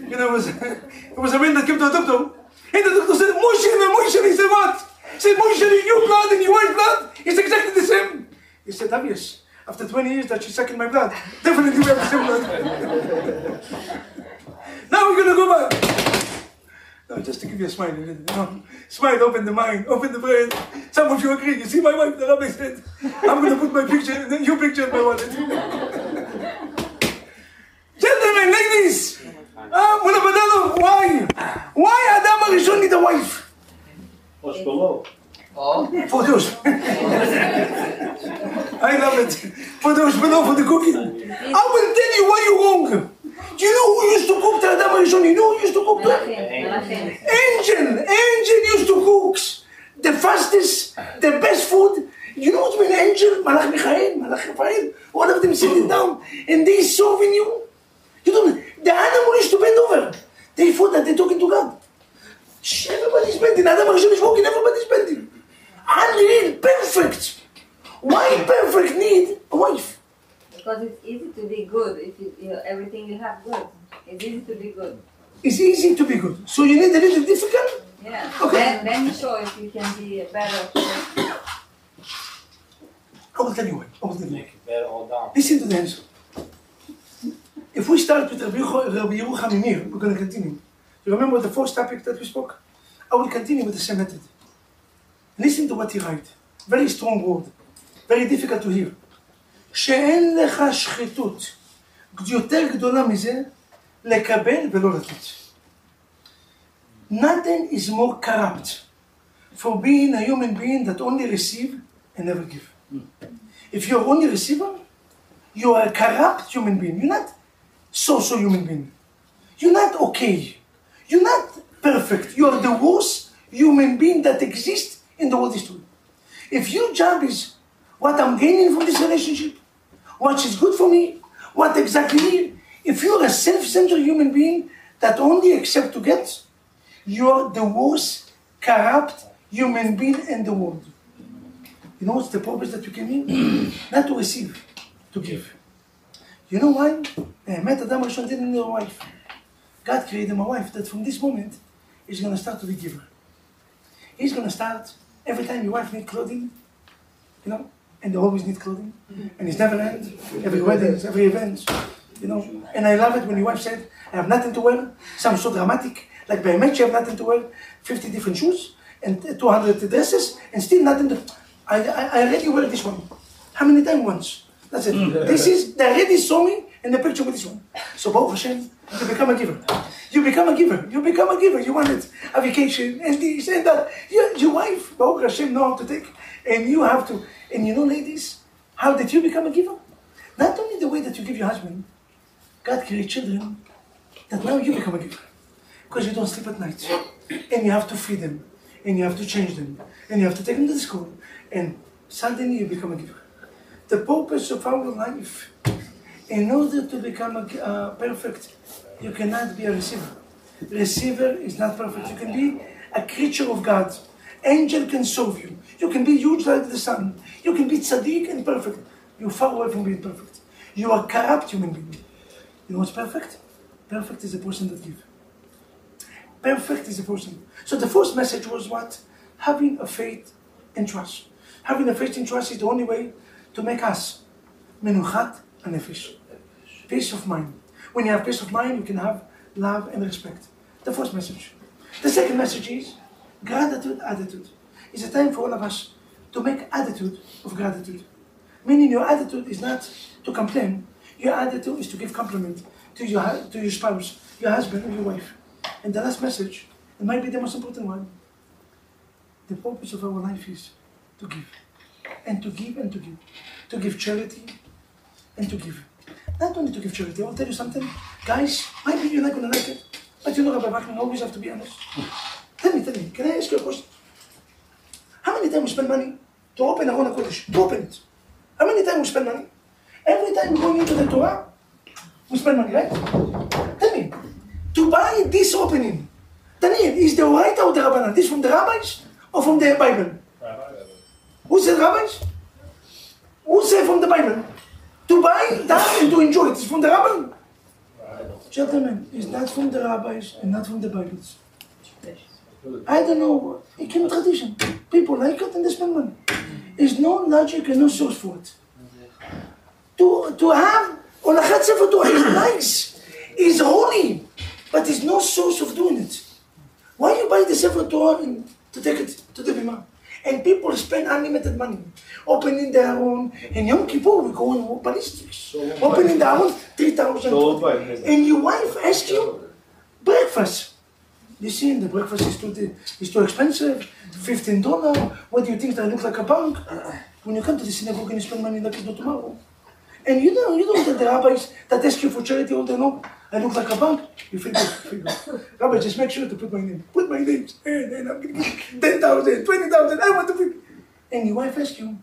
Speaker 1: You know, it was, it was a man that came to a doctor, and the doctor said, motion, motion. He said, what? He said, in your blood and your wife's blood is exactly the same. He said, obvious. After 20 years that she's sucking my blood, definitely we have the same blood. [LAUGHS] now we're gonna go back. No, just to give you a smile. You know, smile, open the mind, open the brain. Some of you agree. You see my wife, the rabbi said, I'm going to put my picture, your picture in my wallet. Gentlemen, like this. Why? Why Adam Arishon need a wife?
Speaker 4: What's
Speaker 3: below? Oh.
Speaker 1: For those. [LAUGHS] I love it. For those below, for the cooking. I will tell you why you're wrong. Do you know who used to cook the Adam Rishon? You know who used to cook
Speaker 2: them?
Speaker 1: Angel. Angel used to cook the fastest, the best food. You know what mean angel? Malach Michael, Malach Raphael. one of them sitting down and they serving you. You don't, the animal used to bend over. They thought that they're talking to God. Everybody's bending. Adam Rishon is walking, everybody's bending. Unreal, perfect. Why perfect need a wife?
Speaker 4: Because it's easy to be good if you, you everything you have good. It's easy to be good.
Speaker 1: It's easy to be good. So you need a little difficult?
Speaker 4: Yeah.
Speaker 1: Okay.
Speaker 4: Then, then you show if you can be a better.
Speaker 1: I will tell you why. I will tell you.
Speaker 5: Make it better all down.
Speaker 1: Listen to the answer. If we start with Rabbi Yeru- Rabbi Yerucham Mimir, we're going to continue. You remember the first topic that we spoke? I will continue with the same method. Listen to what he write. Very strong word. Very difficult to hear. שאין לך שחיתות יותר גדולה מזה לקבל ולא לתת. Nothing is more corrupt for being a human being that only receive and never give. If you're only receiver, you are a corrupt human being. You're not so-so human being. You're not okay. You're not perfect. You are the worst human being that exists in the world history. If your job is what I'm gaining from this relationship, what is good for me, what exactly, if you're a self-centered human being that only accept to get, you're the worst corrupt human being in the world. You know what's the purpose that you came in? [CLEARS THROAT] Not to receive, to give. You know why? Met Adam Rishon didn't need a wife. God created him a wife that from this moment is going to start to be giver. He's going to start every time your wife needs clothing, you know, and they always need clothing, and it's never ends. Every wedding, every event, you know. And I love it when your wife said, "I have nothing to wear." Some so dramatic, like by match, you have nothing to wear, fifty different shoes and two hundred dresses, and still nothing to. I, I, I already wear this one. How many times? Once. That's it. Mm. this is they already saw me in the picture with this one. So Baruch Hashem, you become a giver. You become a giver. You become a giver. You wanted a vacation and this and that. Your, your wife, Baruch Hashem, know how to take, and you have to. And you know, ladies, how did you become a giver? Not only the way that you give your husband, God created children, that now you become a giver. Because you don't sleep at night. And you have to feed them. And you have to change them. And you have to take them to the school. And suddenly you become a giver. The purpose of our life, in order to become a, uh, perfect, you cannot be a receiver. Receiver is not perfect. You can be a creature of God. Angel can serve you. You can be huge like the sun. You can be tzaddik and perfect. You're far away from being perfect. You are corrupt human being. You know what's perfect? Perfect is a person that gives. Perfect is a person. So the first message was what? Having a faith and trust. Having a faith and trust is the only way to make us menuchat and nefesh. Peace of mind. When you have peace of mind, you can have love and respect. The first message. The second message is gratitude, attitude. It's a time for all of us to make attitude of gratitude. Meaning your attitude is not to complain. Your attitude is to give compliment to your, to your spouse, your husband, or your wife. And the last message, it might be the most important one. The purpose of our life is to give. And to give and to give. To give charity and to give. Not only to give charity, I will tell you something. Guys, maybe you're not going to like it. But you know, Rabbi Bachman always have to be honest. Tell me, tell me, can I ask you a question? How many times we spend money to open Aron HaKodesh? To open it. How many times we spend money? Every time we go into the Torah, we spend money, right? Tell me, to buy this opening, Daniel, is the right or the Rabbanan? This from the rabbis or from the Bible? Who said rabbis? Who said from the Bible? To buy that and to enjoy it is from the rabbi. Gentlemen, it's not from the rabbis and not from the Bibles. I don't know. It came tradition. People like it and they spend money. There's no logic and no source for it. To, to have Olachat Sefer Torah is nice, is holy, but there's no source of doing it. Why you buy the Sefer Torah to take it to the Bima? And people spend unlimited money. Opening their own, And Yom Kippur we go in ballistics. Opening their own 3,000.
Speaker 5: So,
Speaker 1: And your wife asks you breakfast. listen, the breakfast is too, is too expensive, $15. What do you think, that I look like a punk? When you come to the synagogue and you spend money like it's not tomorrow. And you know, you know that the rabbis that ask you for charity all day long, I look like a punk, you feel good, feel good. Rabbi, just make sure to put my name. Put my name. And then I'm going to give 10,000, 20,000, I want to be. And your wife asks you,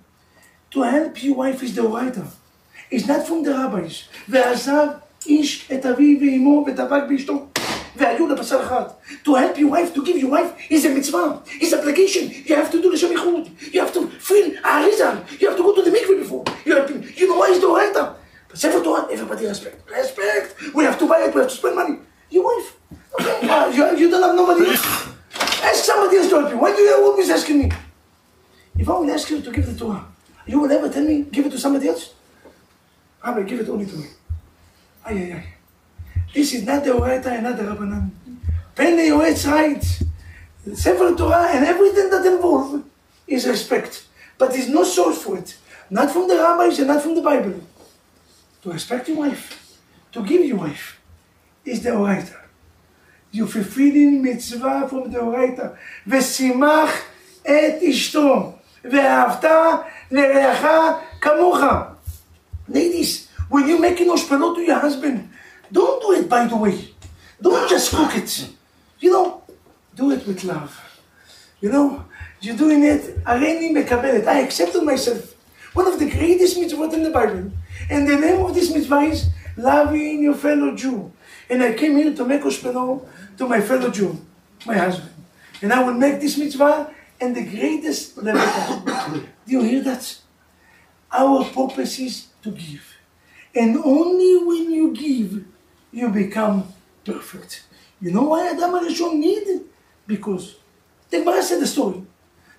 Speaker 1: to help your wife is the writer. It's not from the rabbis. ועזב איש את אביו ואמו ודבק באשתו. והיו לבשר אחד. To help your wife, to give your wife, is a mitzvah. It's obligation. You have to do לשם ייחוד. You have to feel האריזה. You have to go to the mikveh before. You, have to, you know why it's the writer. Sefer Torah, everybody respect. Respect. We have to buy it, we have to spend money. Your wife. Okay. [LAUGHS] Uh, you, you don't have nobody else. Ask somebody else to help you. Why do you always asking me? If I will ask you to give the Torah, you will never tell me, give it to somebody else? Rabbi, give it only to me. Ay, ay, ay. This is not the Oraita and not the Rabbanan. Pele Yoetz right. Sefer Torah and everything that involves is respect. But there's no source for it. Not from the rabbis and not from the Bible To respect your wife, to give your wife, is the Oraita. You fulfilling mitzvah from the Oraita. ושימח את אשתו, ואהבת לרעך כמוך. Ladies, when you're making oshpelot to your husband, don't do it by the way. Don't just cook it. You know, do it with love. You know, you're doing it, הריני מקבלת. I accepted myself. One of the greatest mitzvot in the Bible. and the name of this mitzvah is loving your fellow Jew. And I came here to make oshpelot to my fellow Jew, my husband. And I will make this mitzvah and the greatest level. [COUGHS] Do you hear that? Our purpose is to give. And only when you give, you become perfect. You know why Adam HaRishon need? Because the Gemara said the story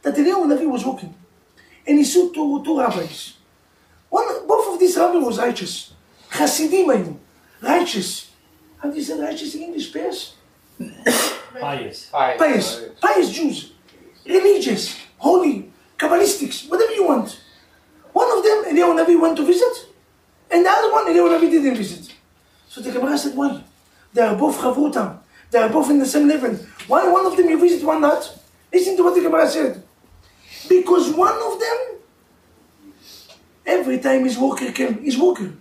Speaker 1: that Eliyahu Navi was walking and he saw two, two rabbis One, both of these rabbis was righteous. Hasidim היו, righteous. How do you say righteous in English? Pious?
Speaker 5: Pious.
Speaker 1: Pious. Pious Jews. Religious, holy, Kabbalistics, whatever you want. One of them, Eliyahu Navi went to visit, and the other one, Eliyahu Navi didn't visit. So the Gemara said, why? They are both chavutam. They are both in the same level. Why one of them you visit, one not? Listen to what the Gemara said. Because one of them, every time his worker came, his worker,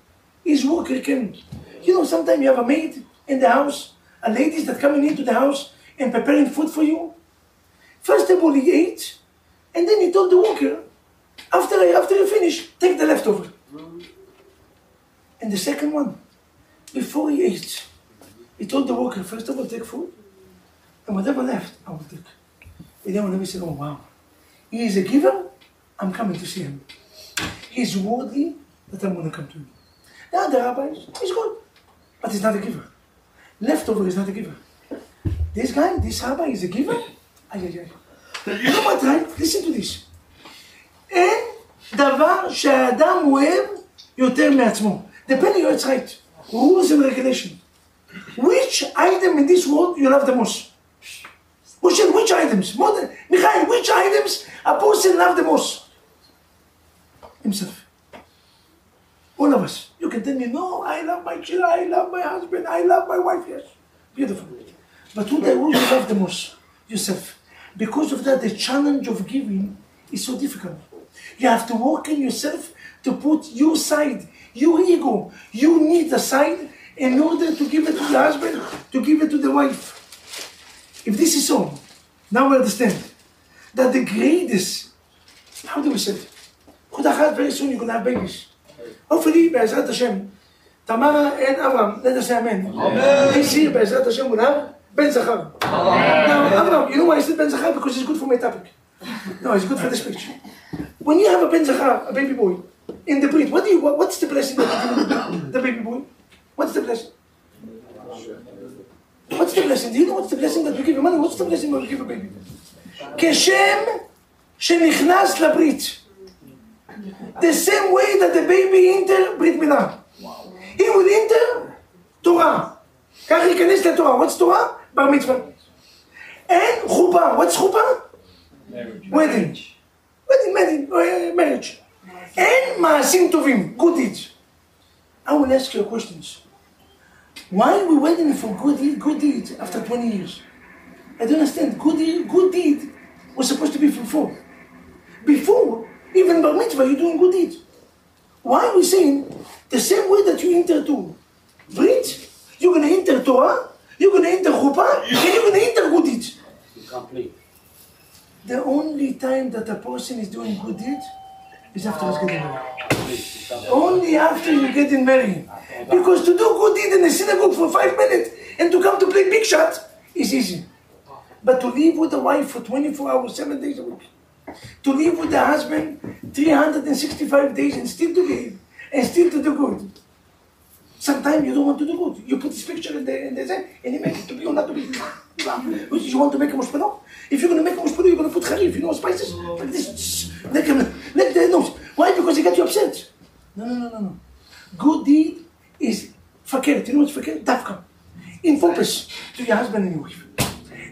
Speaker 1: his worker came. You know, sometimes you have a maid in the house, a ladies that coming into the house and preparing food for you. First of all, he ate, and then he told the worker, after I, after you finish, take the leftover. And the second one, before he ate, he told the worker, first of all, take food, and whatever left, I will take. And then when he said, oh wow, he is a giver, I'm coming to see him. He's worthy that I'm going to come to him. The other rabbis, he's good, but he's not a giver. Leftover is not a giver. This guy, this rabbi is a giver? Ay, ay, ay. You know what, right? Listen to this. אין דבר שהאדם אוהב יותר מעצמו. Depending on its right. Rules and regulation. Which item in this world you love the most? Which, which items? More than, Michael, which items a person love the most? Himself. All of us. You can tell me, no, I love my children, I love my husband, I love my wife, yes. Beautiful. But who, who you love the most? Yourself. Because of that, the challenge of giving is so difficult. You have to work in yourself to put your side, your ego, you need aside in order to give it to the husband, to give it to the wife. If this is so, now we understand that the greatest, how do we say it? Chudachat, very soon you're going to have babies. Hopefully, Be'ezrat Hashem, Tamara and Avram, let us say amen. Amen. This year, Be'ezrat Hashem will have Ben Zachar. Now, Avram, you know why I said Ben Zachar? Because it's good for my topic. No, it's good for this picture. When you have a Ben Zachar, a baby boy, in the breed, what do you, what, what's the blessing that you give the baby boy? What's the blessing? What's the blessing? Do you know what's the blessing that we give a money? What's the blessing when we give a baby? כשם שנכנס לברית. The same way that the baby enter ברית מילה. He will enter תורה. ככה ייכנס לתורה. What's תורה? בר מצווה. אין חופה. What's חופה? wedding. wedding, wedding, uh, marriage. אין מעשים טובים. good deeds. I will ask you questions. Why are we waiting for good, deed, good deeds after 20 years? I don't understand. Good deed, good deed was supposed to be before. Before, even bar mitzvah, you're doing good deeds. Why are we saying the same way that you enter to Brit, you're going to enter Torah, you're going to enter Chuppah, and you're going to enter good deeds.
Speaker 5: Complete.
Speaker 1: The only time that a person is doing good deeds is after he's getting married. Only after you're getting married. Because to do good deed in the synagogue for five minutes and to come to play big shot is easy. But to live with a wife for 24 hours, seven days a week, to live with the husband 365 days and still to live and still to do good. Sometimes you don't want to do good. You put this picture in the, in the and you make it to be or not to be. You want to make a mushpano? If you're going to make a mushpano, you're going to put harif, you know, spices, like this. Like, like the nose. Why? Because he got you upset. No, no, no, no, no. Good deed is fakir. You know what's fakir? Dafka. In focus to your husband and your wife.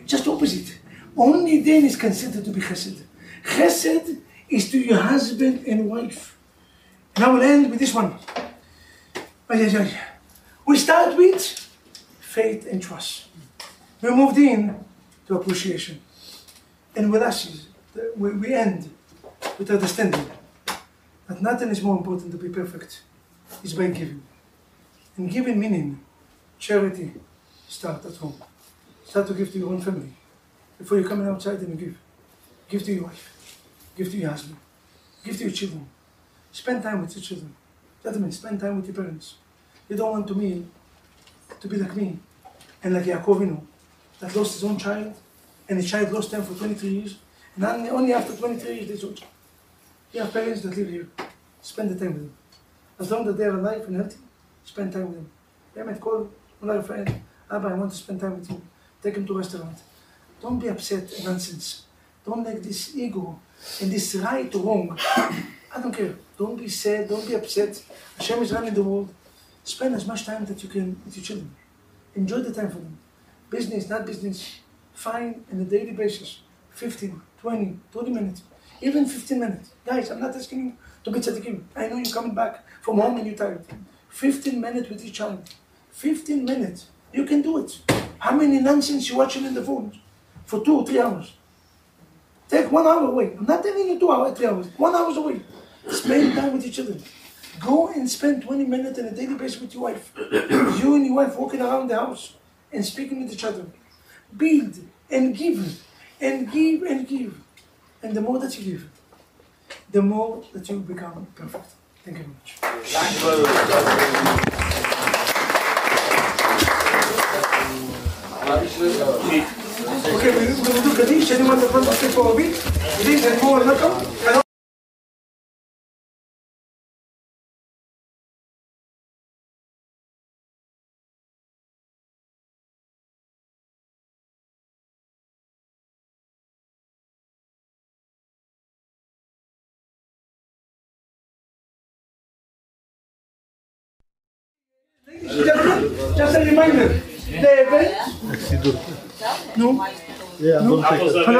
Speaker 1: Just opposite. Only then is considered to be chesed. Chesed is to your husband and wife. And I will end with this one. We start with faith and trust. We moved in to appreciation. And with us, is- we, we end with understanding that nothing is more important to be perfect. It's by giving. And giving meaning, charity, start at home. Start to give to your own family. Before you come outside and give. Give to your wife. Give to your husband. Give to your children. Spend time with your children. Gentlemen, spend time with your parents. You don't want to me to be like me and like Yaakov Avinu, that lost his own child, and the child lost them for 23 years, and only, after 23 years they other. You have parents that live here. Spend the time with them. As long as they are alive and healthy, spend time with them. You might call another friend, Abba, I want to spend time with you. Take him to a restaurant. Don't be upset and nonsense. Don't let this ego and this right wrong. [COUGHS] I don't care. Don't be sad. Don't be upset. Hashem is running the world. Spend as much time that you can with your children. Enjoy the time for them. Business, not business. Find on a daily basis 15, 20, 30 minutes, even 15 minutes. Guys, I'm not asking you to be tzaddikim. I know you're coming back from home and you're tired. 15 minutes with each child. 15 minutes. You can do it. How many nonsense you watching in the phone for two or three hours? Take one hour away. I'm not telling you two hours, three hours. One hour away. Spend time with your children. Go and spend 20 minutes on a daily basis with your wife. [COUGHS] you and your wife walking around the house and speaking with each other. Build and give and give and give. And the more that you give, the more that you become perfect. Thank you very much. Okay, we we will do Kaddish. Anyone that wants to stay for a week, please and more welcome. And Ladies and gentlemen, just a reminder, the event. No.
Speaker 5: Hello.